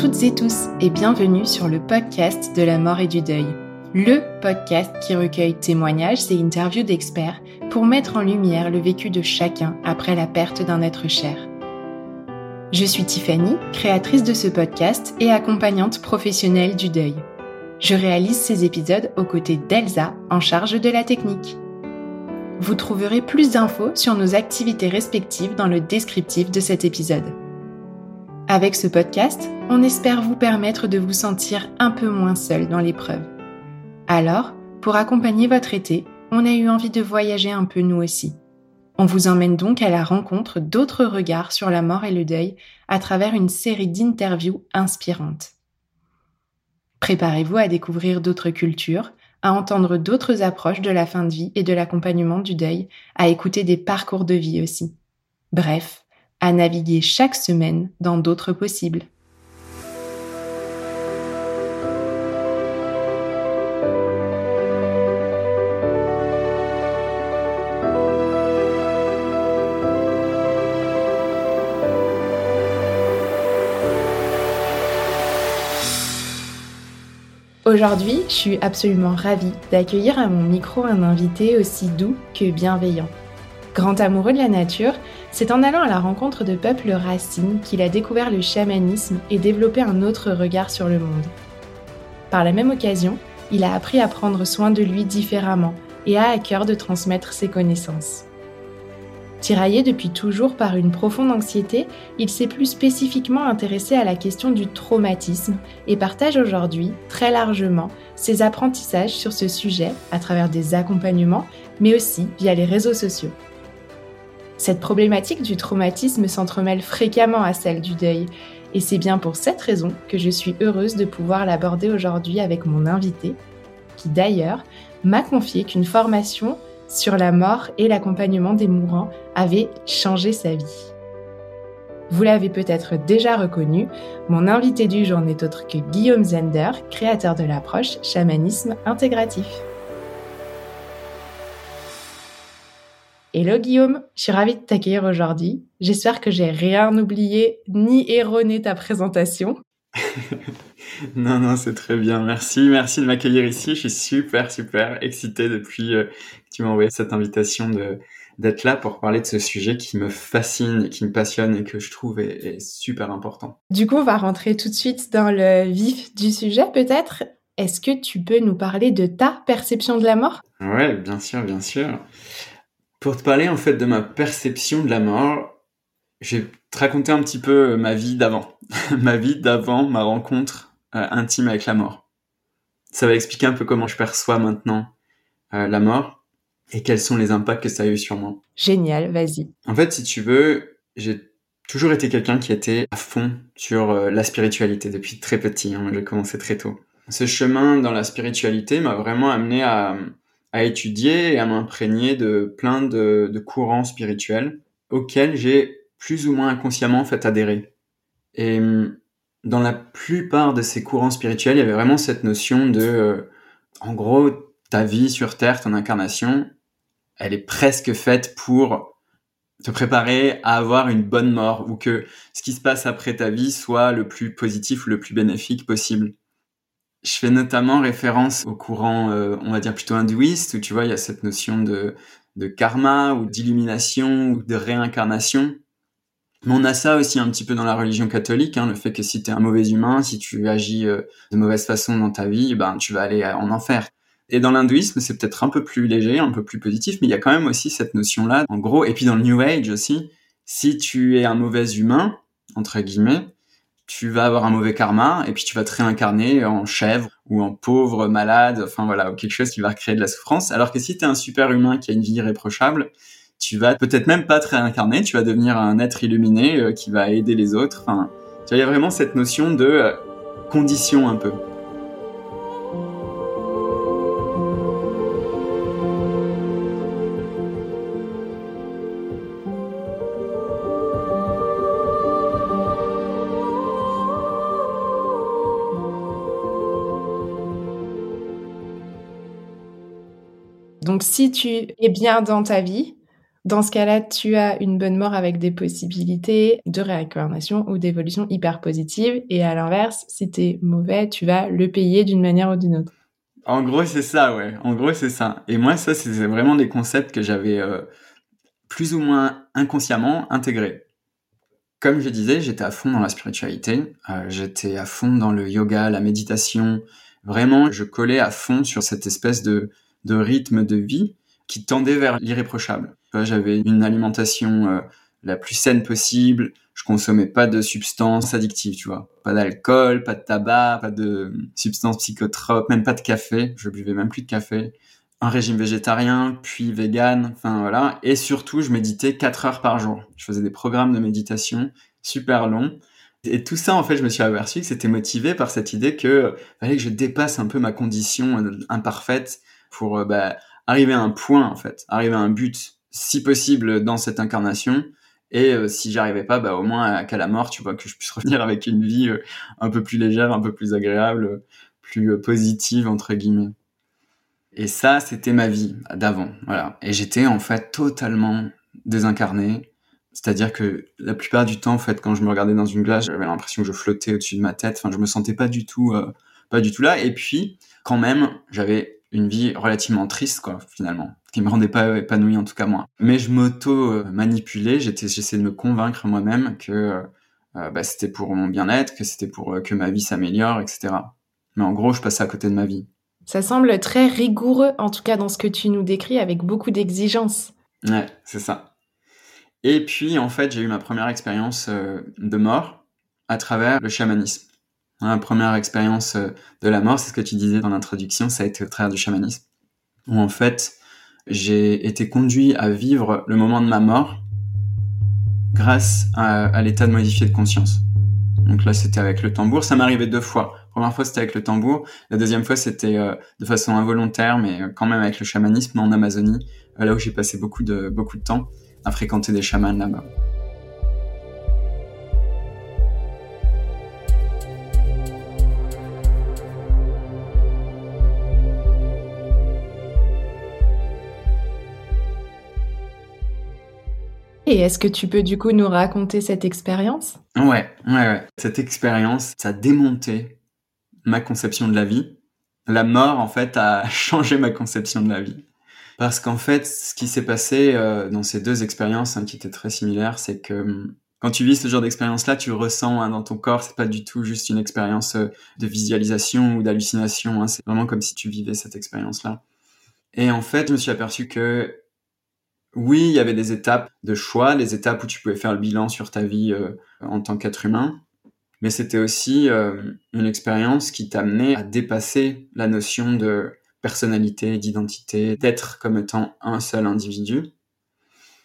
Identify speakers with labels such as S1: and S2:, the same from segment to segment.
S1: Toutes et tous et bienvenue sur le podcast de la mort et du deuil. Le podcast qui recueille témoignages et interviews d'experts pour mettre en lumière le vécu de chacun après la perte d'un être cher. Je suis Tiffany, créatrice de ce podcast et accompagnante professionnelle du deuil. Je réalise ces épisodes aux côtés d'Elsa en charge de la technique. Vous trouverez plus d'infos sur nos activités respectives dans le descriptif de cet épisode. Avec ce podcast, on espère vous permettre de vous sentir un peu moins seul dans l'épreuve. Alors, pour accompagner votre été, on a eu envie de voyager un peu nous aussi. On vous emmène donc à la rencontre d'autres regards sur la mort et le deuil à travers une série d'interviews inspirantes. Préparez-vous à découvrir d'autres cultures, à entendre d'autres approches de la fin de vie et de l'accompagnement du deuil, à écouter des parcours de vie aussi. Bref, à naviguer chaque semaine dans d'autres possibles. Aujourd'hui, je suis absolument ravie d'accueillir à mon micro un invité aussi doux que bienveillant. Grand amoureux de la nature, c'est en allant à la rencontre de peuples racines qu'il a découvert le chamanisme et développé un autre regard sur le monde. Par la même occasion, il a appris à prendre soin de lui différemment et a à cœur de transmettre ses connaissances. Tiraillé depuis toujours par une profonde anxiété, il s'est plus spécifiquement intéressé à la question du traumatisme et partage aujourd'hui très largement ses apprentissages sur ce sujet à travers des accompagnements, mais aussi via les réseaux sociaux. Cette problématique du traumatisme s'entremêle fréquemment à celle du deuil, et c'est bien pour cette raison que je suis heureuse de pouvoir l'aborder aujourd'hui avec mon invité, qui d'ailleurs m'a confié qu'une formation sur la mort et l'accompagnement des mourants avait changé sa vie. Vous l'avez peut-être déjà reconnu, mon invité du jour n'est autre que Guillaume Zender, créateur de l'approche chamanisme intégratif. Hello Guillaume, je suis ravie de t'accueillir aujourd'hui. J'espère que j'ai rien oublié ni erroné ta présentation.
S2: non, non, c'est très bien. Merci, merci de m'accueillir ici. Je suis super, super excité depuis euh, que tu m'as envoyé cette invitation de d'être là pour parler de ce sujet qui me fascine, qui me passionne et que je trouve est, super important.
S1: Du coup, on va rentrer tout de suite dans le vif du sujet peut-être. Est-ce que tu peux nous parler de ta perception de la mort?
S2: Ouais, bien sûr, bien sûr. Pour te parler en fait de ma perception de la mort, je vais te raconter un petit peu ma vie d'avant. ma vie d'avant ma rencontre euh, intime avec la mort. Ça va expliquer un peu comment je perçois maintenant euh, la mort et quels sont les impacts que ça a eu sur moi.
S1: Génial, vas-y.
S2: En fait, si tu veux, j'ai toujours été quelqu'un qui était à fond sur euh, la spiritualité depuis très petit. Hein. J'ai commencé très tôt. Ce chemin dans la spiritualité m'a vraiment amené à, à étudier et à m'imprégner de plein de, de, courants spirituels auxquels j'ai plus ou moins inconsciemment fait adhérer. Et hum, dans la plupart de ces courants spirituels, il y avait vraiment cette notion de, euh, en gros, ta vie sur Terre, ton incarnation, elle est presque faite pour te préparer à avoir une bonne mort ou que ce qui se passe après ta vie soit le plus positif ou le plus bénéfique possible. Je fais notamment référence au courant, euh, on va dire plutôt hindouiste, où tu vois, il y a cette notion de, de karma ou d'illumination ou de réincarnation. Mais on a ça aussi un petit peu dans la religion catholique, hein, le fait que si tu es un mauvais humain, si tu agis euh, de mauvaise façon dans ta vie, ben tu vas aller en enfer. Et dans l'hindouisme, c'est peut-être un peu plus léger, un peu plus positif, mais il y a quand même aussi cette notion-là, en gros, et puis dans le New Age aussi, si tu es un mauvais humain, entre guillemets, tu vas avoir un mauvais karma, et puis tu vas te réincarner en chèvre, ou en pauvre, malade, enfin voilà, quelque chose qui va créer de la souffrance, alors que si tu es un super humain qui a une vie irréprochable, tu vas peut-être même pas te réincarner, tu vas devenir un être illuminé euh, qui va aider les autres. Enfin, il y a vraiment cette notion de euh, condition un peu.
S1: Donc si tu es bien dans ta vie, dans ce cas-là, tu as une bonne mort avec des possibilités de réincarnation ou d'évolution hyper positive. Et à l'inverse, si t'es mauvais, tu vas le payer d'une manière ou d'une autre.
S2: En gros, c'est ça, ouais. En gros, c'est ça. Et moi, ça, c'est vraiment des concepts que j'avais euh, plus ou moins inconsciemment intégrés. Comme je disais, j'étais à fond dans la spiritualité. Euh, j'étais à fond dans le yoga, la méditation. Vraiment, je collais à fond sur cette espèce de, de rythme de vie qui tendait vers l'irréprochable. J'avais une alimentation euh, la plus saine possible. Je consommais pas de substances addictives, tu vois. Pas d'alcool, pas de tabac, pas de substances psychotropes, même pas de café. Je buvais même plus de café. Un régime végétarien, puis vegan, enfin voilà. Et surtout, je méditais 4 heures par jour. Je faisais des programmes de méditation super longs. Et tout ça, en fait, je me suis aperçu que c'était motivé par cette idée que euh, fallait que je dépasse un peu ma condition euh, imparfaite pour bah, arriver à un point, en fait, arriver à un but si possible dans cette incarnation. Et euh, si j'arrivais pas, bah au moins qu'à la mort, tu vois, que je puisse revenir avec une vie euh, un peu plus légère, un peu plus agréable, plus euh, positive entre guillemets. Et ça, c'était ma vie d'avant, voilà. Et j'étais en fait totalement désincarné. C'est-à-dire que la plupart du temps, en fait, quand je me regardais dans une glace, j'avais l'impression que je flottais au-dessus de ma tête. Enfin, je me sentais pas du tout, pas du tout là. Et puis, quand même, j'avais une vie relativement triste, quoi, finalement, qui me rendait pas épanoui, en tout cas moi. Mais je m'auto-manipulais, j'essayais de me convaincre moi-même que euh, euh, bah, c'était pour mon bien-être, que c'était pour euh, que ma vie s'améliore, etc. Mais en gros, je passais à côté de ma vie.
S1: Ça semble très rigoureux, en tout cas dans ce que tu nous décris, avec beaucoup d'exigences.
S2: Ouais, c'est ça. Et puis, en fait, j'ai eu ma première expérience de mort à travers le chamanisme. La première expérience euh, de la mort, c'est ce que tu disais dans l'introduction, ça a été au travers du chamanisme, où en fait, j'ai été conduit à vivre le moment de ma mort grâce à, l'état de modifié de conscience. Donc là, c'était avec le tambour. Ça m'arrivait deux fois. La première fois, c'était avec le tambour. La deuxième fois, c'était euh, de façon involontaire, mais euh, quand même avec le chamanisme en Amazonie, là où j'ai passé beaucoup de, beaucoup de temps à fréquenter des chamans là-bas.
S1: Et est-ce que tu peux du coup nous raconter cette expérience?
S2: Ouais, ouais, ouais. Cette expérience, ça a démonté ma conception de la vie. La mort, en fait, a changé ma conception de la vie. Parce qu'en fait, ce qui s'est passé euh, dans ces deux expériences hein, qui étaient très similaires, c'est que hum, quand tu vis ce genre d'expérience-là, tu ressens hein, dans ton corps. C'est pas du tout juste une expérience euh, de visualisation ou d'hallucination. Hein, c'est vraiment comme si tu vivais cette expérience-là. Et en fait, je me suis aperçu que oui, il y avait des étapes de choix, des étapes où tu pouvais faire le bilan sur ta vie euh, en tant qu'être humain, mais c'était aussi euh, une expérience qui t'amenait à dépasser la notion de personnalité, d'identité, d'être comme étant un seul individu.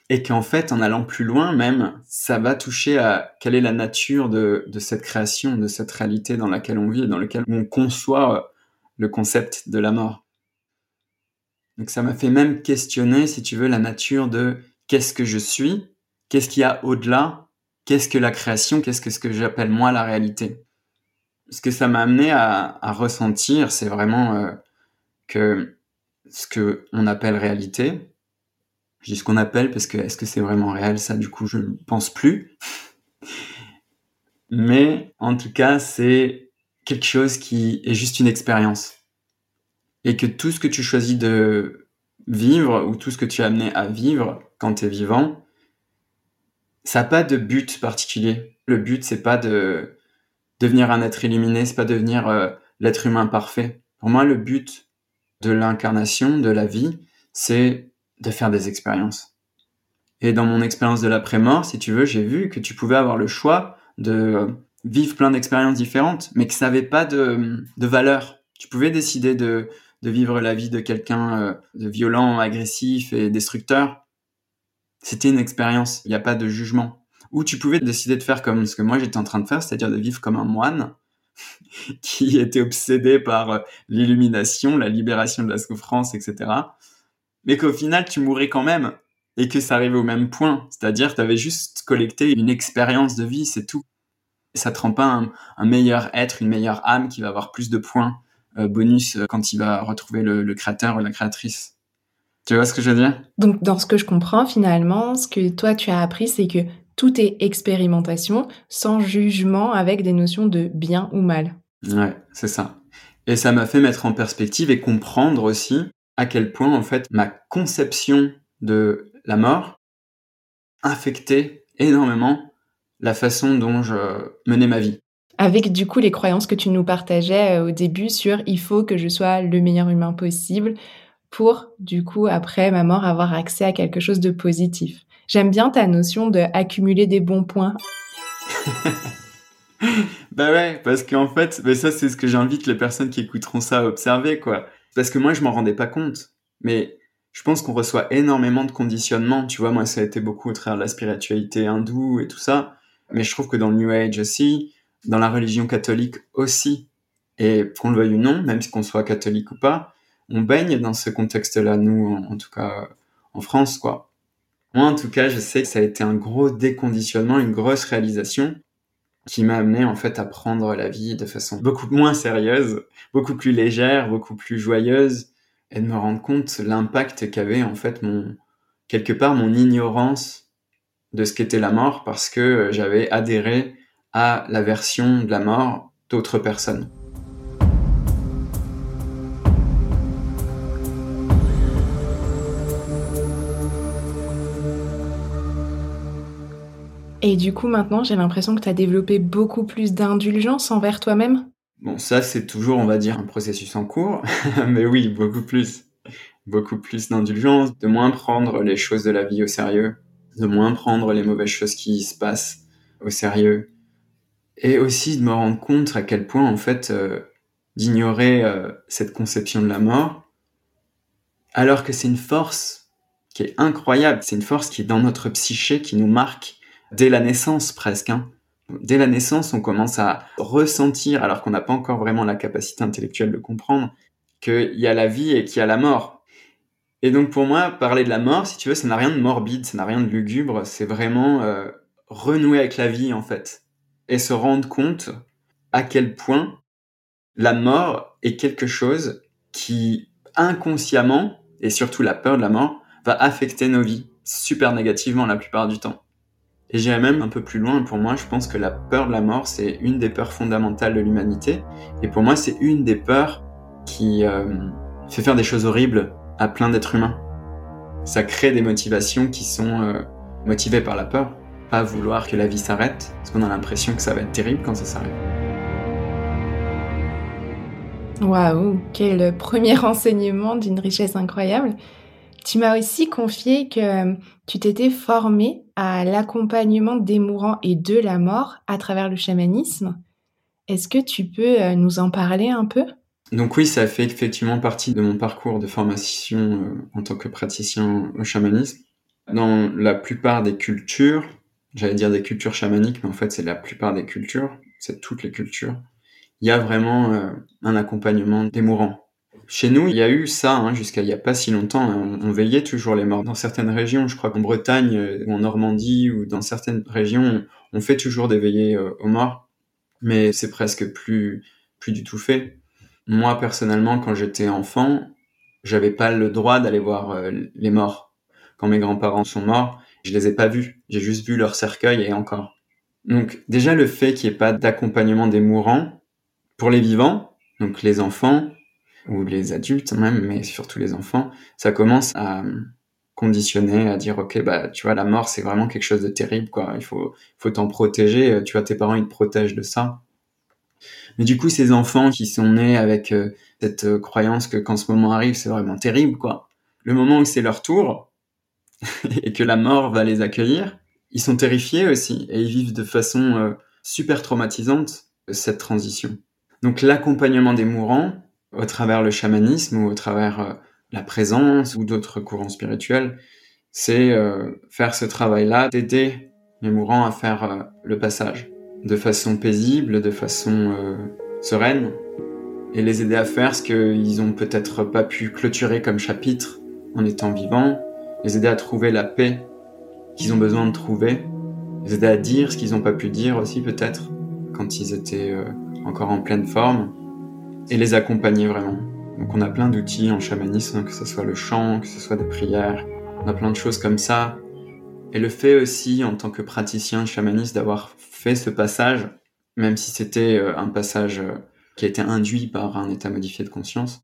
S2: Et qu'en fait, en allant plus loin même, ça va toucher à quelle est la nature de, de cette création, de cette réalité dans laquelle on vit et dans laquelle on conçoit euh, le concept de la mort. Donc ça m'a fait même questionner, si tu veux, la nature de qu'est-ce que je suis, qu'est-ce qu'il y a au-delà, qu'est-ce que la création, qu'est-ce que ce que j'appelle moi la réalité. Ce que ça m'a amené à, ressentir, c'est vraiment euh, que ce que on appelle réalité, je dis ce qu'on appelle parce que est-ce que c'est vraiment réel, ça du coup je ne pense plus. Mais en tout cas, c'est quelque chose qui est juste une expérience et que tout ce que tu choisis de vivre ou tout ce que tu es amené à vivre quand tu es vivant, ça n'a pas de but particulier. Le but, c'est pas de devenir un être illuminé, c'est pas devenir euh, l'être humain parfait. Pour moi, le but de l'incarnation, de la vie, c'est de faire des expériences. Et dans mon expérience de l'après-mort, si tu veux, j'ai vu que tu pouvais avoir le choix de vivre plein d'expériences différentes, mais que ça n'avait pas de, de valeur. Tu pouvais décider de, de vivre la vie de quelqu'un euh, de violent, agressif et destructeur. C'était une expérience, il n'y a pas de jugement. Ou tu pouvais décider de faire comme ce que moi j'étais en train de faire, c'est-à-dire de vivre comme un moine qui était obsédé par euh, l'illumination, la libération de la souffrance, etc. Mais qu'au final, tu mourrais quand même et que ça arrivait au même point. C'est-à-dire, tu avais juste collecté une expérience de vie, c'est tout. Ça te rend pas un, meilleur être, une meilleure âme qui va avoir plus de points bonus euh, quand il va retrouver le, créateur ou la créatrice. Tu vois ce que je veux dire?
S1: Donc, dans ce que je comprends, finalement, ce que toi tu as appris, c'est que tout est expérimentation, sans jugement, avec des notions de bien ou mal.
S2: Ouais, c'est ça. Et ça m'a fait mettre en perspective et comprendre aussi à quel point, en fait, ma conception de la mort infectait énormément la façon dont je menais ma vie.
S1: Avec du coup les croyances que tu nous partageais euh, au début sur il faut que je sois le meilleur humain possible pour du coup après ma mort avoir accès à quelque chose de positif. J'aime bien ta notion de accumuler des bons points.
S2: bah ouais, parce qu'en fait, ça c'est ce que j'invite les personnes qui écouteront ça à observer quoi. Parce que moi je m'en rendais pas compte, mais je pense qu'on reçoit énormément de conditionnement. Tu vois, moi ça a été beaucoup au travers de la spiritualité hindoue et tout ça, mais je trouve que dans le New Age aussi, dans la religion catholique aussi, et qu'on le veuille ou non, même si qu'on soit catholique ou pas, on baigne dans ce contexte-là, nous, en, tout cas en France, quoi. Moi, en tout cas, je sais que ça a été un gros déconditionnement, une grosse réalisation qui m'a amené en fait à prendre la vie de façon beaucoup moins sérieuse, beaucoup plus légère, beaucoup plus joyeuse, et de me rendre compte l'impact qu'avait en fait mon quelque part mon ignorance de ce qu'était la mort parce que j'avais adhéré à la version de la mort d'autres personnes.
S1: Et du coup, maintenant, j'ai l'impression que tu as développé beaucoup plus d'indulgence envers toi-même
S2: Bon, ça, c'est toujours, on va dire, un processus en cours. Mais oui, beaucoup plus. Beaucoup plus d'indulgence, de moins prendre les choses de la vie au sérieux, de moins prendre les mauvaises choses qui se passent au sérieux. Et aussi de me rendre compte à quel point, en fait, euh, d'ignorer euh, cette conception de la mort, alors que c'est une force qui est incroyable, c'est une force qui est dans notre psyché, qui nous marque, dès la naissance presque. Hein. Dès la naissance, on commence à ressentir, alors qu'on n'a pas encore vraiment la capacité intellectuelle de comprendre, qu'il y a la vie et qu'il y a la mort. Et donc pour moi, parler de la mort, si tu veux, ça n'a rien de morbide, ça n'a rien de lugubre, c'est vraiment euh, renouer avec la vie en fait. Et se rendre compte à quel point la mort est quelque chose qui inconsciemment, et surtout la peur de la mort, va affecter nos vies super négativement la plupart du temps. Et j'irai même un peu plus loin. Pour moi, je pense que la peur de la mort, c'est une des peurs fondamentales de l'humanité. Et pour moi, c'est une des peurs qui euh, fait faire des choses horribles à plein d'êtres humains. Ça crée des motivations qui sont euh, motivées par la peur. Pas vouloir que la vie s'arrête, parce qu'on a l'impression que ça va être terrible quand ça s'arrête.
S1: Waouh, quel premier enseignement d'une richesse incroyable. Tu m'as aussi confié que tu t'étais formé à l'accompagnement des mourants et de la mort à travers le chamanisme. Est-ce que tu peux euh, nous en parler un peu?
S2: Donc oui, ça fait effectivement partie de mon parcours de formation euh, en tant que praticien au chamanisme. Dans la plupart des cultures, j'allais dire des cultures chamaniques, mais en fait c'est la plupart des cultures, c'est toutes les cultures, il y a vraiment un accompagnement des mourants. Chez nous, il y a eu ça hein, jusqu'à il n'y a pas si longtemps. Hein. On, veillait toujours les morts. Dans certaines régions, je crois qu'en Bretagne euh, ou en Normandie ou dans certaines régions, on fait toujours des veillées euh, aux morts, mais c'est presque plus plus du tout fait. Moi personnellement, quand j'étais enfant, j'avais pas le droit d'aller voir euh, les morts. Quand mes grands-parents sont morts, je les ai pas vus. J'ai juste vu leur cercueil et encore. Donc déjà le fait qu'il n'y ait pas d'accompagnement des mourants pour les vivants, donc les enfants, ou les adultes même, mais surtout les enfants, ça commence à, conditionné à dire ok bah tu vois la mort c'est vraiment quelque chose de terrible quoi il faut faut t'en protéger tu vois tes parents ils te protègent de ça mais du coup ces enfants qui sont nés avec euh, cette euh, croyance que quand ce moment arrive c'est vraiment terrible quoi le moment où c'est leur tour et que la mort va les accueillir ils sont terrifiés aussi et ils vivent de façon euh, super traumatisante cette transition. Donc l'accompagnement des mourants au travers le chamanisme ou au travers la présence ou d'autres courants spirituels, c'est euh, faire ce travail-là, d'aider les mourants à faire euh, le passage de façon paisible, de façon euh, sereine, et les aider à faire ce qu'ils ont peut-être pas pu clôturer comme chapitre en étant vivants, les aider à trouver la paix qu'ils ont besoin de trouver, les aider à dire ce qu'ils n'ont pas pu dire aussi peut-être quand ils étaient encore en pleine forme, et les accompagner vraiment. Donc on a plein d'outils en chamanisme, que ce soit le chant, que ce soit des prières, on a plein de choses comme ça. Et le fait aussi, en tant que praticien chamaniste, d'avoir fait ce passage, même si c'était euh, un passage euh, qui a été induit par un état modifié de conscience,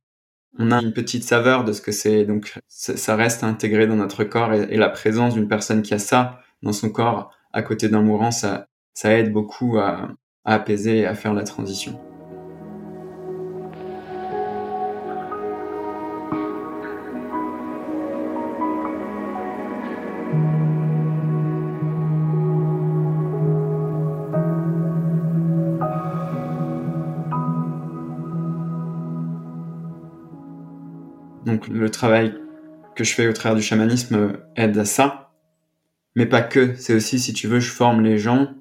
S2: on a une petite saveur de ce que c'est. Donc ça reste intégré dans notre corps et, la présence d'une personne qui a ça dans son corps à côté d'un mourant, ça, aide beaucoup à apaiser et à faire la transition. Le travail que je fais au travers du chamanisme aide à ça, mais pas que. C'est aussi, si tu veux, je forme les gens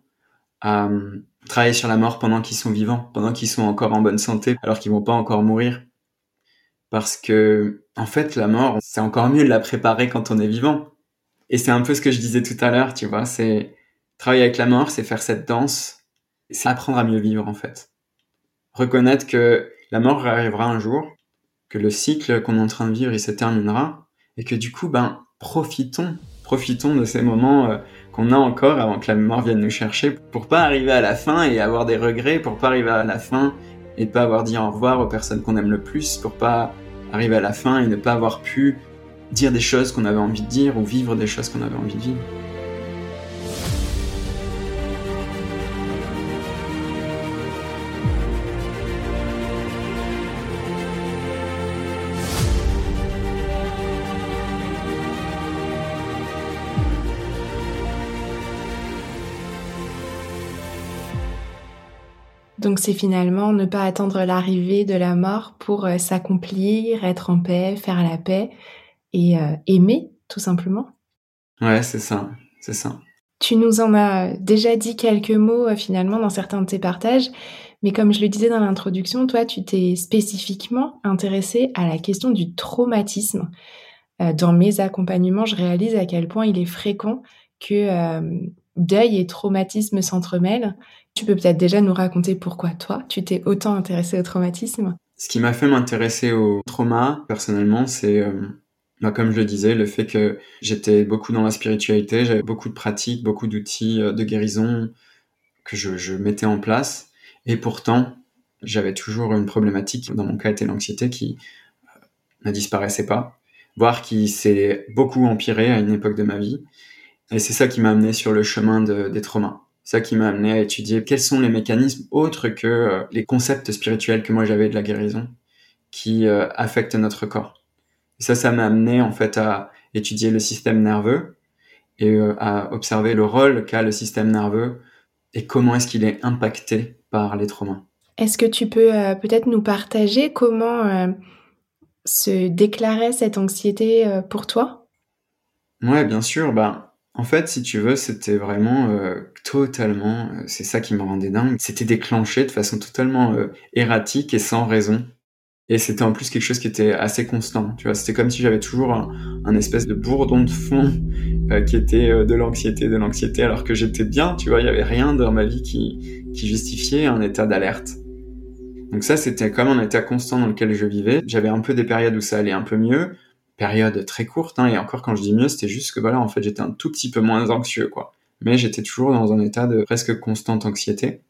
S2: à euh, travailler sur la mort pendant qu'ils sont vivants, pendant qu'ils sont encore en bonne santé, alors qu'ils vont pas encore mourir. Parce que, en fait, la mort, c'est encore mieux de la préparer quand on est vivant. Et c'est un peu ce que je disais tout à l'heure, tu vois, c'est travailler avec la mort, c'est faire cette danse, c'est apprendre à mieux vivre, en fait. Reconnaître que la mort arrivera un jour, que le cycle qu'on est en train de vivre, il se terminera, et que du coup, ben, profitons, profitons de ces moments euh, qu'on a encore avant que la mort vienne nous chercher, pour pas arriver à la fin et avoir des regrets, pour pas arriver à la fin et pas avoir dit au revoir aux personnes qu'on aime le plus, pour pas arriver à la fin et ne pas avoir pu dire des choses qu'on avait envie de dire ou vivre des choses qu'on avait envie de vivre.
S1: Donc c'est finalement ne pas attendre l'arrivée de la mort pour euh, s'accomplir, être en paix, faire la paix et euh, aimer tout simplement.
S2: Ouais, c'est ça, c'est ça.
S1: Tu nous en as déjà dit quelques mots euh, finalement dans certains de tes partages, mais comme je le disais dans l'introduction, toi tu t'es spécifiquement intéressé à la question du traumatisme. dans mes accompagnements, je réalise à quel point il est fréquent que deuil et traumatisme s'entremêlent. Tu peux peut-être déjà nous raconter pourquoi toi, tu t'es autant intéressé au traumatisme?
S2: Ce qui m'a fait m'intéresser au trauma, personnellement, c'est, euh, bah, comme je le disais, le fait que j'étais beaucoup dans la spiritualité, j'avais beaucoup de pratiques, beaucoup d'outils euh, de guérison que je, je mettais en place. Et pourtant, j'avais toujours une problématique, dans mon cas, était l'anxiété qui euh, ne disparaissait pas, voire qui s'est beaucoup empirée à une époque de ma vie. Et c'est ça qui m'a amené sur le chemin de, des traumas. Ça qui m'a amené à étudier quels sont les mécanismes autres que euh, les concepts spirituels que moi j'avais de la guérison qui euh, affectent notre corps. Et ça, ça m'a amené en fait à étudier le système nerveux et euh, à observer le rôle qu'a le système nerveux et comment est-ce qu'il est impacté par les traumas.
S1: Est-ce que tu peux peut-être nous partager comment se déclarait cette anxiété pour toi?
S2: Ouais, bien sûr. Bah, en fait, si tu veux, c'était vraiment euh, totalement, euh, c'est ça qui me rendait dingue, c'était déclenché de façon totalement euh, erratique et sans raison. Et c'était en plus quelque chose qui était assez constant, tu vois. C'était comme si j'avais toujours un, espèce de bourdon de fond qui était de l'anxiété, de l'anxiété, alors que j'étais bien, tu vois. Il y avait rien dans ma vie qui, qui justifiait un état d'alerte. Donc ça, c'était comme un état constant dans lequel je vivais. J'avais un peu des périodes où ça allait un peu mieux, période très courte, hein, et encore quand je dis mieux, c'était juste que voilà, en fait, j'étais un tout petit peu moins anxieux, quoi. Mais j'étais toujours dans un état de presque constante anxiété.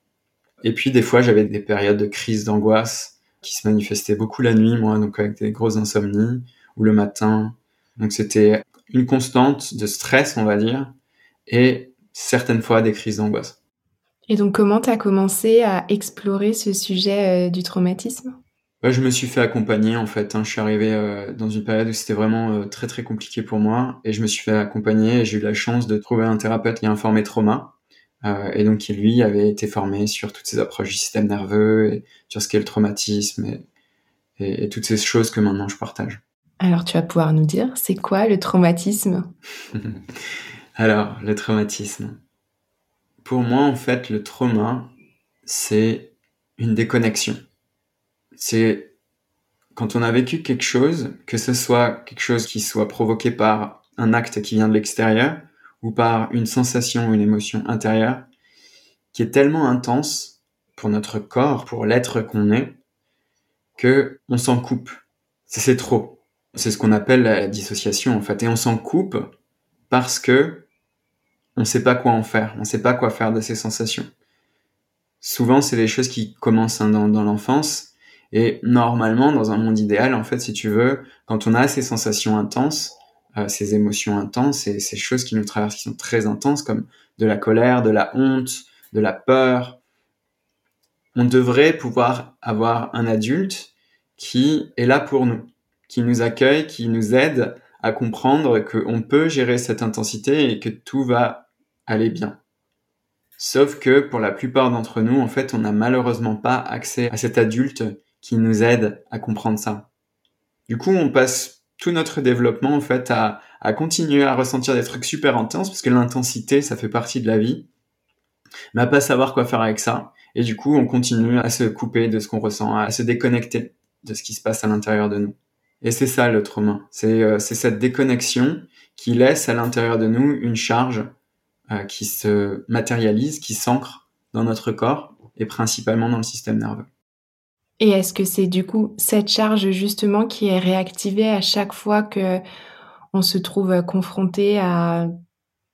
S2: Et puis des fois, j'avais des périodes de crise d'angoisse qui se manifestaient beaucoup la nuit, moi, donc avec des grosses insomnies, ou le matin. Donc c'était une constante de stress, on va dire, et certaines fois des crises d'angoisse.
S1: Et donc, comment tu as commencé à explorer ce sujet euh, du traumatisme?
S2: Je me suis fait accompagner, en fait. Hein. Je suis arrivé euh, dans une période où c'était vraiment euh, très, très compliqué pour moi. Et je me suis fait accompagner et j'ai eu la chance de trouver un thérapeute qui a un formé trauma. et donc, qui, lui, avait été formé sur toutes ces approches du système nerveux et sur ce qu'est le traumatisme et, et toutes ces choses que maintenant je partage.
S1: Alors, tu vas pouvoir nous dire, c'est quoi le traumatisme?
S2: Alors, le traumatisme. Pour moi, en fait, le trauma, c'est une déconnexion. C'est quand on a vécu quelque chose, que ce soit quelque chose qui soit provoqué par un acte qui vient de l'extérieur ou par une sensation ou une émotion intérieure qui est tellement intense pour notre corps, pour l'être qu'on est, que on s'en coupe. C'est trop. C'est ce qu'on appelle la dissociation en fait. Et on s'en coupe parce que on ne sait pas quoi en faire, on ne sait pas quoi faire de ces sensations. Souvent, c'est des choses qui commencent hein, dans, l'enfance, et normalement, dans un monde idéal, en fait, si tu veux, quand on a ces sensations intenses, euh, ces émotions intenses, et ces choses qui nous traversent qui sont très intenses, comme de la colère, de la honte, de la peur, on devrait pouvoir avoir un adulte qui est là pour nous, qui nous accueille, qui nous aide à comprendre qu'on peut gérer cette intensité et que tout va aller bien. Sauf que pour la plupart d'entre nous, en fait, on n'a malheureusement pas accès à cet adulte qui nous aide à comprendre ça. Du coup, on passe tout notre développement, en fait, à, à continuer à ressentir des trucs super intenses, parce que l'intensité, ça fait partie de la vie, mais à pas savoir quoi faire avec ça. Et du coup, on continue à se couper de ce qu'on ressent, à se déconnecter de ce qui se passe à l'intérieur de nous. Et c'est ça le trauma. C'est euh, cette déconnexion qui laisse à l'intérieur de nous une charge euh, qui se matérialise, qui s'ancre dans notre corps et principalement dans le système nerveux.
S1: Et est-ce que c'est du coup cette charge justement qui est réactivée à chaque fois que on se trouve confronté à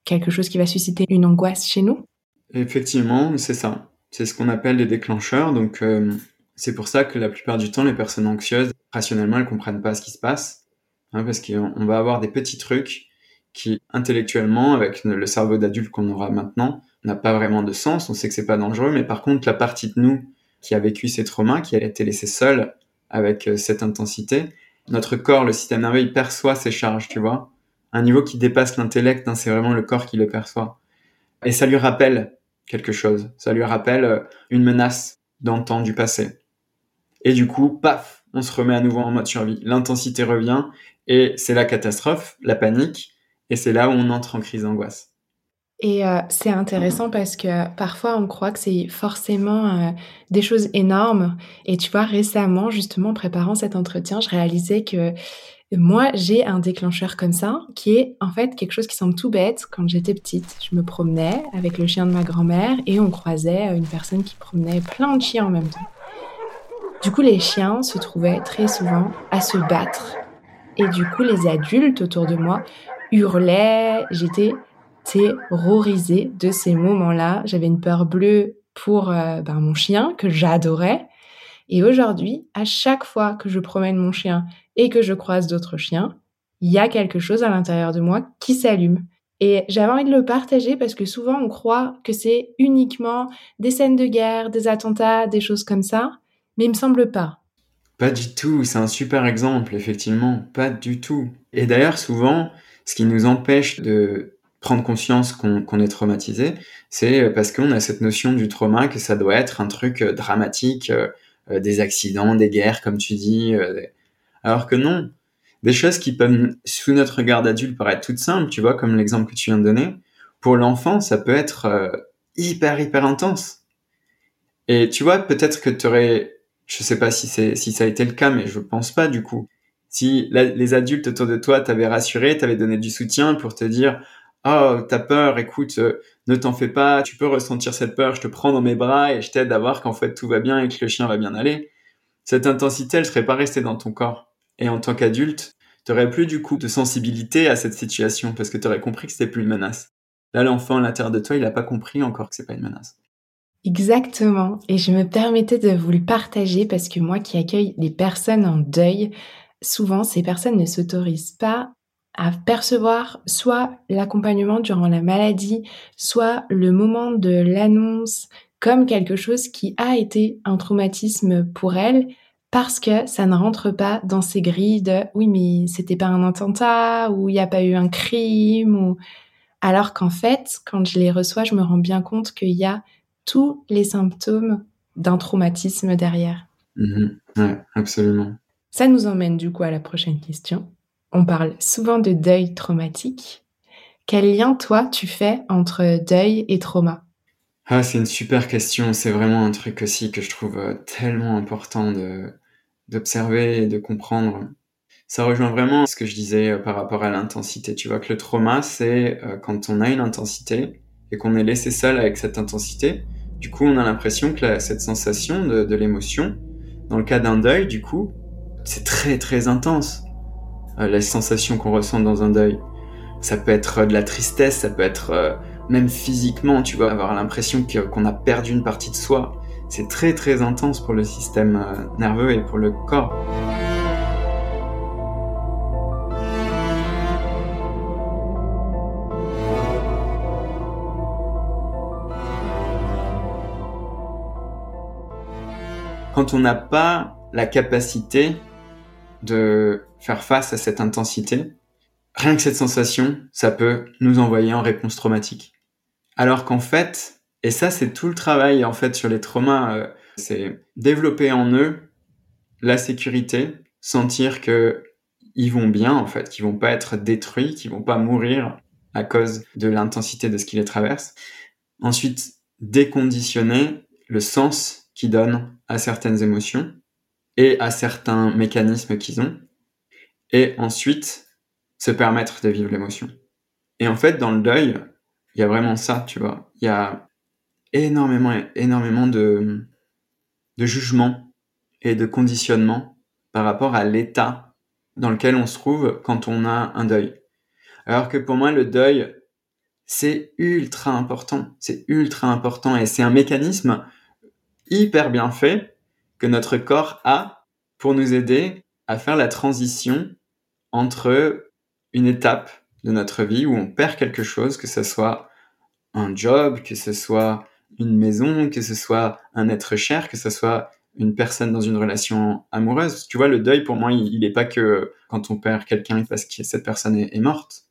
S1: quelque chose qui va susciter une angoisse chez nous?
S2: Effectivement, c'est ça. C'est ce qu'on appelle des déclencheurs. Donc euh, c'est pour ça que la plupart du temps, les personnes anxieuses, rationnellement, elles comprennent pas ce qui se passe, hein, parce qu'on va avoir des petits trucs qui intellectuellement, avec le cerveau d'adulte qu'on aura maintenant, n'a pas vraiment de sens. On sait que c'est pas dangereux, mais par contre, la partie de nous qui a vécu ces traumas, qui a été laissée seule avec euh, cette intensité, notre corps, le système nerveux, il perçoit ces charges, tu vois. Un niveau qui dépasse l'intellect, hein, c'est vraiment le corps qui le perçoit. Et ça lui rappelle quelque chose. Ça lui rappelle euh, une menace dans le temps du passé. Et du coup, paf, on se remet à nouveau en mode survie. L'intensité revient et c'est la catastrophe, la panique. Et c'est là où on entre en crise d'angoisse.
S1: Et euh, c'est intéressant parce que parfois on croit que c'est forcément euh, des choses énormes. Et tu vois, récemment, justement, en préparant cet entretien, je réalisais que moi, j'ai un déclencheur comme ça, qui est en fait quelque chose qui semble tout bête. Quand j'étais petite, je me promenais avec le chien de ma grand-mère et on croisait une personne qui promenait plein de chiens en même temps. Du coup, les chiens se trouvaient très souvent à se battre. Et du coup, les adultes autour de moi hurlais, j'étais terrorisée de ces moments-là. J'avais une peur bleue pour euh, ben, mon chien que j'adorais. Et aujourd'hui, à chaque fois que je promène mon chien et que je croise d'autres chiens, il y a quelque chose à l'intérieur de moi qui s'allume. Et j'avais envie de le partager parce que souvent on croit que c'est uniquement des scènes de guerre, des attentats, des choses comme ça, mais il me semble pas.
S2: Pas du tout, c'est un super exemple, effectivement, pas du tout. Et d'ailleurs, souvent, ce qui nous empêche de prendre conscience qu'on est traumatisé, c'est parce qu'on a cette notion du trauma que ça doit être un truc euh, dramatique, euh, euh, des accidents, des guerres, comme tu dis. Alors que non, des choses qui peuvent, sous notre regard d'adulte, paraître toutes simples, tu vois, comme l'exemple que tu viens de donner, pour l'enfant, ça peut être hyper, hyper intense. Et tu vois, peut-être que tu aurais, je sais pas si, si ça a été le cas, mais je pense pas du coup, si les adultes autour de toi t'avaient rassuré, t'avaient donné du soutien pour te dire oh t'as peur, écoute, euh, ne t'en fais pas, tu peux ressentir cette peur, je te prends dans mes bras et je t'aide à voir qu'en fait tout va bien et que le chien va bien aller. Cette intensité, elle serait pas restée dans ton corps. Et en tant qu'adulte, t'aurais plus du coup de sensibilité à cette situation parce que t'aurais compris que c'était plus une menace. Là, l'enfant à l'intérieur de toi, il a pas compris encore que c'est pas une menace.
S1: Exactement. Et je me permettais de vous le partager parce que moi qui accueille les personnes en deuil, souvent ces personnes ne s'autorisent pas à percevoir soit l'accompagnement durant la maladie, soit le moment de l'annonce comme quelque chose qui a été un traumatisme pour elle parce que ça ne rentre pas dans ces grilles de oui mais c'était pas un attentat ou il n'y a pas eu un crime ou alors qu'en fait quand je les reçois je me rends bien compte qu'il y a tous les symptômes d'un traumatisme derrière.
S2: Mhm. Ouais, absolument.
S1: Ça nous emmène du coup à la prochaine question. On parle souvent de deuil traumatique. Quel lien toi tu fais entre deuil et trauma?
S2: Ah, c'est une super question. C'est vraiment un truc aussi que je trouve euh, tellement important d'observer et de comprendre. Ça rejoint vraiment ce que je disais euh, par rapport à l'intensité. Tu vois que le trauma, c'est euh, quand on a une intensité et qu'on est laissé seul avec cette intensité. Du coup, on a l'impression que cette sensation de, de l'émotion, dans le cas d'un deuil, du coup, c'est très très intense. Euh, la sensation qu'on ressent dans un deuil. Ça peut être de la tristesse, ça peut être même physiquement, tu vas avoir l'impression qu'on a perdu une partie de soi. C'est très très intense pour le système euh, nerveux et pour le corps. Quand on n'a pas la capacité de faire face à cette intensité, rien que cette sensation, ça peut nous envoyer en réponse traumatique. Alors qu'en fait, et ça, c'est tout le travail en fait sur les traumas. Euh, c'est développer en eux la sécurité, sentir que ils vont bien en fait, qu'ils vont pas être détruits, qu'ils vont pas mourir à cause de l'intensité de ce qui les traverse. Ensuite, déconditionner le sens qu'ils donnent à certaines émotions et à certains mécanismes qu'ils ont. Et ensuite, se permettre de vivre l'émotion. Et en fait, dans le deuil, il y a vraiment ça, tu vois. Il y a énormément, énormément de, de jugement et de conditionnement par rapport à l'état dans lequel on se trouve quand on a un deuil. Alors que pour moi, le deuil, c'est ultra important. C'est ultra important et c'est un mécanisme hyper bien fait que notre corps a pour nous aider à faire la transition entre une étape de notre vie où on perd quelque chose, que ce soit un job, que ce soit une maison, que ce soit un être cher, que ce soit une personne dans une relation amoureuse. Tu vois, le deuil, pour moi, il n'est pas que quand on perd quelqu'un parce que cette personne est, morte.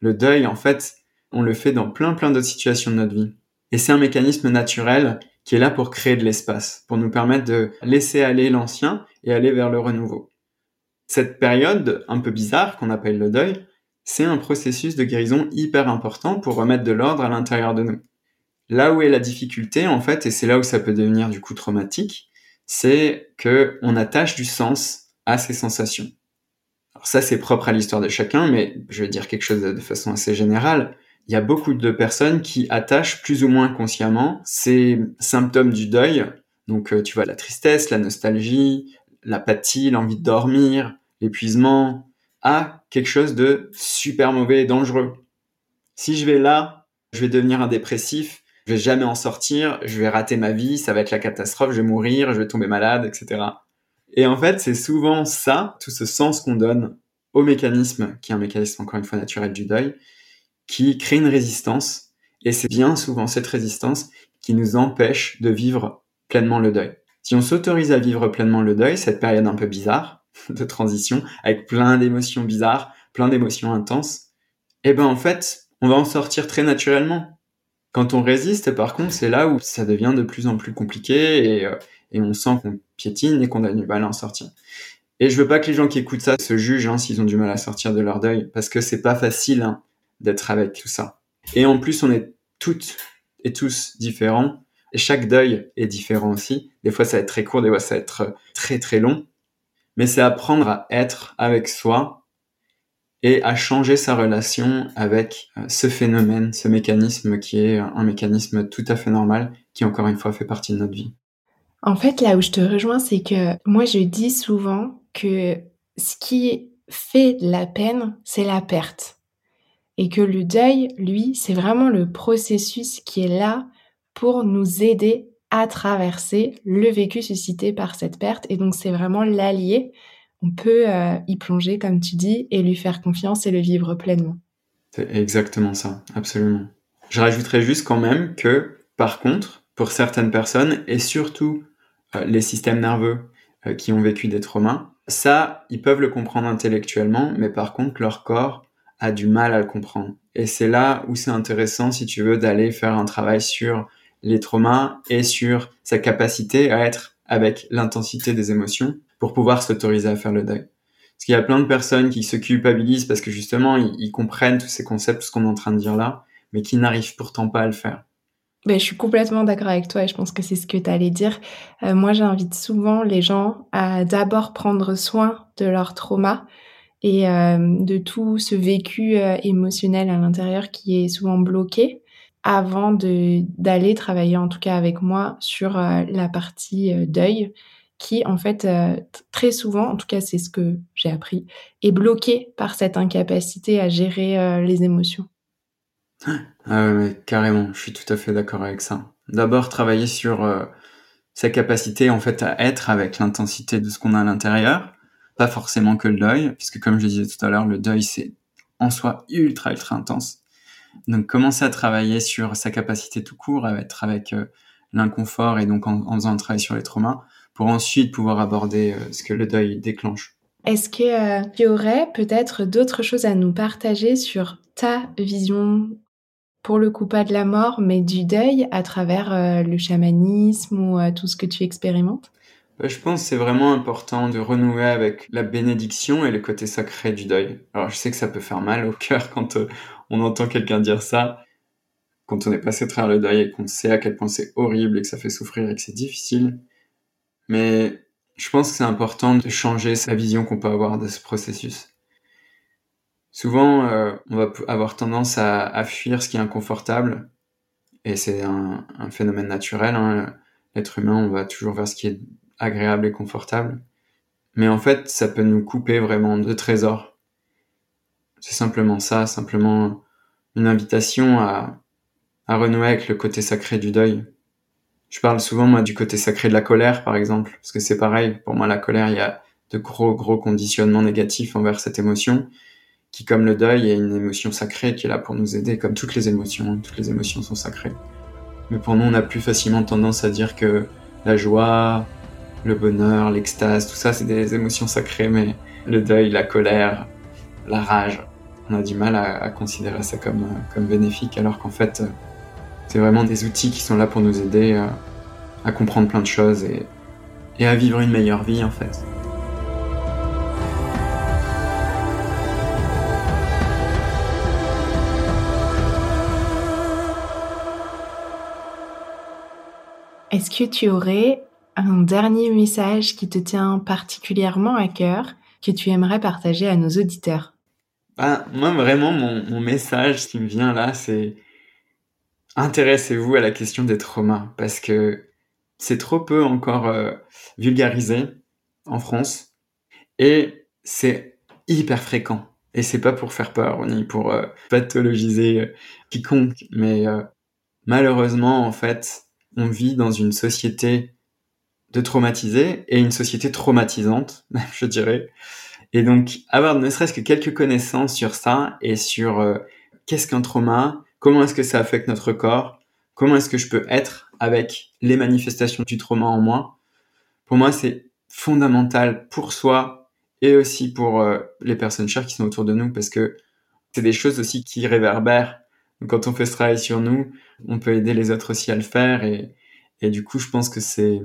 S2: Le deuil, en fait, on le fait dans plein, plein d'autres situations de notre vie. Et c'est un mécanisme naturel qui est là pour créer de l'espace, pour nous permettre de laisser aller l'ancien et aller vers le renouveau. Cette période un peu bizarre qu'on appelle le deuil, c'est un processus de guérison hyper important pour remettre de l'ordre à l'intérieur de nous. Là où est la difficulté, en fait, et c'est là où ça peut devenir du coup traumatique, c'est que on attache du sens à ces sensations. Alors ça, c'est propre à l'histoire de chacun, mais je vais dire quelque chose de façon assez générale. Il y a beaucoup de personnes qui attachent plus ou moins consciemment ces symptômes du deuil. Donc, euh, tu vois, la tristesse, la nostalgie, l'apathie, l'envie de dormir, l'épuisement, à quelque chose de super mauvais et dangereux. Si je vais là, je vais devenir un dépressif, je vais jamais en sortir, je vais rater ma vie, ça va être la catastrophe, je vais mourir, je vais tomber malade, etc. Et en fait, c'est souvent ça, tout ce sens qu'on donne au mécanisme, qui est un mécanisme encore une fois naturel du deuil, qui crée une résistance. Et c'est bien souvent cette résistance qui nous empêche de vivre pleinement le deuil. Si on s'autorise à vivre pleinement le deuil, cette période un peu bizarre, de transition avec plein d'émotions bizarres, plein d'émotions intenses, eh ben en fait, on va en sortir très naturellement. Quand on résiste, par contre, c'est là où ça devient de plus en plus compliqué et, euh, on sent qu'on piétine et qu'on a du mal à en sortir. Et je veux pas que les gens qui écoutent ça se jugent hein, s'ils ont du mal à sortir de leur deuil, parce que c'est pas facile hein, d'être avec tout ça. Et en plus, on est toutes et tous différents, et chaque deuil est différent aussi. Des fois, ça va être très court, des fois, ça va être très très long mais c'est apprendre à être avec soi et à changer sa relation avec euh, ce phénomène, ce mécanisme qui est un mécanisme tout à fait normal, qui encore une fois fait partie de notre vie.
S1: En fait, là où je te rejoins, c'est que moi, je dis souvent que ce qui fait la peine, c'est la perte. Et que le deuil, lui, c'est vraiment le processus qui est là pour nous aider à traverser le vécu suscité par cette perte. Et donc, c'est vraiment l'allié on peut euh, y plonger, comme tu dis, et lui faire confiance et le vivre pleinement.
S2: C'est exactement ça, absolument. Je rajouterais juste quand même que, par contre, pour certaines personnes, et surtout euh, les systèmes nerveux euh, qui ont vécu des traumas, ça, ils peuvent le comprendre intellectuellement, mais par contre, leur corps a du mal à le comprendre. Et c'est là où c'est intéressant, si tu veux, d'aller faire un travail sur les traumas et sur sa capacité à être avec l'intensité des émotions pour pouvoir s'autoriser à faire le deuil. Parce qu'il y a plein de personnes qui se culpabilisent parce que justement, ils, comprennent tous ces concepts, ce qu'on est en train de dire là, mais qui n'arrivent pourtant pas à le faire.
S1: Ben, je suis complètement d'accord avec toi et je pense que c'est ce que tu allais dire. Euh, moi, j'invite souvent les gens à d'abord prendre soin de leur trauma et euh, de tout ce vécu euh, émotionnel à l'intérieur qui est souvent bloqué avant d'aller travailler en tout cas avec moi sur la partie deuil qui en fait très souvent, en tout cas c'est ce que j'ai appris, est bloqué par cette incapacité à gérer les émotions.
S2: Ah ouais, carrément, je suis tout à fait d'accord avec ça. D'abord, travailler sur euh, sa capacité en fait à être avec l'intensité de ce qu'on a à l'intérieur, pas forcément que le deuil, puisque comme je disais tout à l'heure, le deuil c'est en soi ultra ultra intense. Donc commencer à travailler sur sa capacité tout court à être avec euh, l'inconfort et donc en, faisant un travail sur les traumas, pour ensuite pouvoir aborder euh, ce que le deuil déclenche.
S1: Est-ce que tu aurais peut-être d'autres choses à nous partager sur ta vision pour le coup pas de la mort, mais du deuil à travers euh, le chamanisme ou euh, tout ce que tu expérimentes?
S2: Bah, Je pense que c'est vraiment important de renouer avec la bénédiction et le côté sacré du deuil. Alors je sais que ça peut faire mal au cœur quand euh, on entend quelqu'un dire ça, quand on est passé travers le deuil et qu'on sait à quel point c'est horrible et que ça fait souffrir et que c'est difficile. Mais je pense que c'est important de changer sa vision qu'on peut avoir de ce processus. Souvent, euh, on va avoir tendance à, fuir ce qui est inconfortable, et c'est un, phénomène naturel. Hein. L'être humain, on va toujours vers ce qui est agréable et confortable. Mais en fait, ça peut nous couper vraiment de trésors. C'est simplement ça, simplement une invitation à, renouer avec le côté sacré du deuil. Je parle souvent, moi, du côté sacré de la colère, par exemple, parce que c'est pareil. Pour moi, la colère, il y a de gros, gros conditionnements négatifs envers cette émotion qui, comme le deuil, est une émotion sacrée qui est là pour nous aider, comme toutes les émotions. Toutes les émotions sont sacrées. Mais pour nous, on a plus facilement tendance à dire que la joie, le bonheur, l'extase, tout ça, c'est des émotions sacrées, mais le deuil, la colère, la rage, on a du mal à, considérer ça comme, comme bénéfique, alors qu'en fait, c'est vraiment des outils qui sont là pour nous aider à, à comprendre plein de choses et, et à vivre une meilleure vie, en fait.
S1: Est-ce que tu aurais un dernier message qui te tient particulièrement à cœur que tu aimerais partager à nos auditeurs?
S2: Bah, Moi, vraiment, mon, message qui me vient là, c'est intéressez-vous à la question des traumas parce que c'est trop peu encore euh, vulgarisé en France et c'est hyper fréquent. Et c'est pas pour faire peur ni pour euh, pathologiser euh, quiconque, mais malheureusement, en fait, on vit dans une société de traumatisés et une société traumatisante, je dirais. Et donc, avoir ne serait-ce que quelques connaissances sur ça et sur euh, qu'est-ce qu'un trauma, comment est-ce que ça affecte notre corps, comment est-ce que je peux être avec les manifestations du trauma en moi, pour moi, c'est fondamental pour soi et aussi pour euh, les personnes chères qui sont autour de nous parce que c'est des choses aussi qui réverbèrent. Quand on fait ce travail sur nous, on peut aider les autres aussi à le faire et, et du coup, je pense que c'est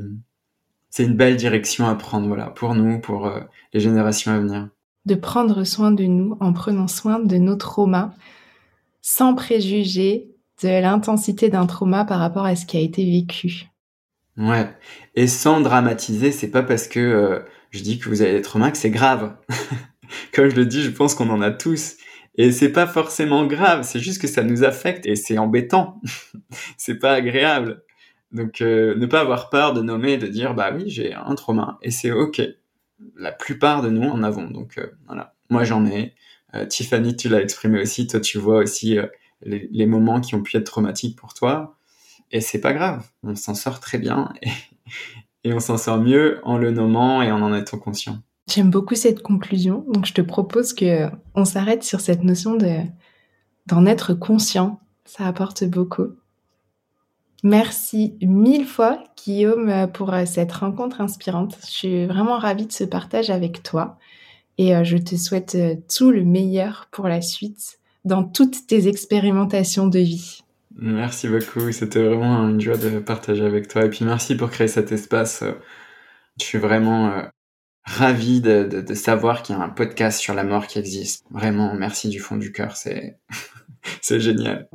S2: c'est une belle direction à prendre, voilà, pour nous, pour euh, les générations à venir.
S1: De prendre soin de nous en prenant soin de nos traumas, sans préjuger de l'intensité d'un trauma par rapport à ce qui a été vécu.
S2: Ouais, et sans dramatiser, c'est pas parce que euh, je dis que vous avez des traumas que c'est grave. Comme je le dis, je pense qu'on en a tous. Et c'est pas forcément grave, c'est juste que ça nous affecte et c'est embêtant. c'est pas agréable. Donc euh, ne pas avoir peur de nommer, de dire bah oui j'ai un trauma et c'est ok. La plupart de nous en avons. Donc euh, voilà, moi j'en ai. Euh, Tiffany tu l'as exprimé aussi. Toi tu vois aussi les, moments qui ont pu être traumatiques pour toi et c'est pas grave. On s'en sort très bien et, et on s'en sort mieux en le nommant et en en étant conscient.
S1: J'aime beaucoup cette conclusion, donc je te propose que on s'arrête sur cette notion de d'en être conscient. Ça apporte beaucoup. Merci mille fois, Guillaume, pour cette rencontre inspirante. Je suis vraiment ravie de ce partage avec toi et euh, je te souhaite euh, tout le meilleur pour la suite dans toutes tes expérimentations de vie.
S2: Merci beaucoup, c'était vraiment une joie de partager avec toi et puis merci pour créer cet espace. Je suis vraiment euh, ravi de, de savoir qu'il y a un podcast sur la mort qui existe. Vraiment, merci du fond du cœur, c'est génial.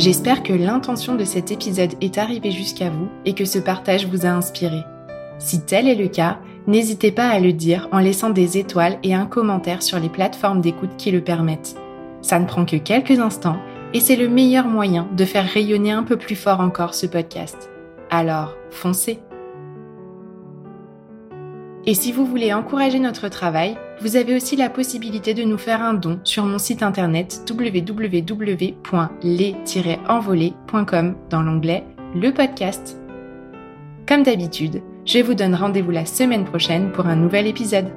S1: J'espère que l'intention de cet épisode est arrivée jusqu'à vous et que ce partage vous a inspiré. Si tel est le cas, n'hésitez pas à le dire en laissant des étoiles et un commentaire sur les plateformes d'écoute qui le permettent. Ça ne prend que quelques instants et c'est le meilleur moyen de faire rayonner un peu plus fort encore ce podcast. Alors, foncez et si vous voulez encourager notre travail, vous avez aussi la possibilité de nous faire un don sur mon site internet www.les-envolés.com dans l'onglet Le podcast. Comme d'habitude, je vous donne rendez-vous la semaine prochaine pour un nouvel épisode.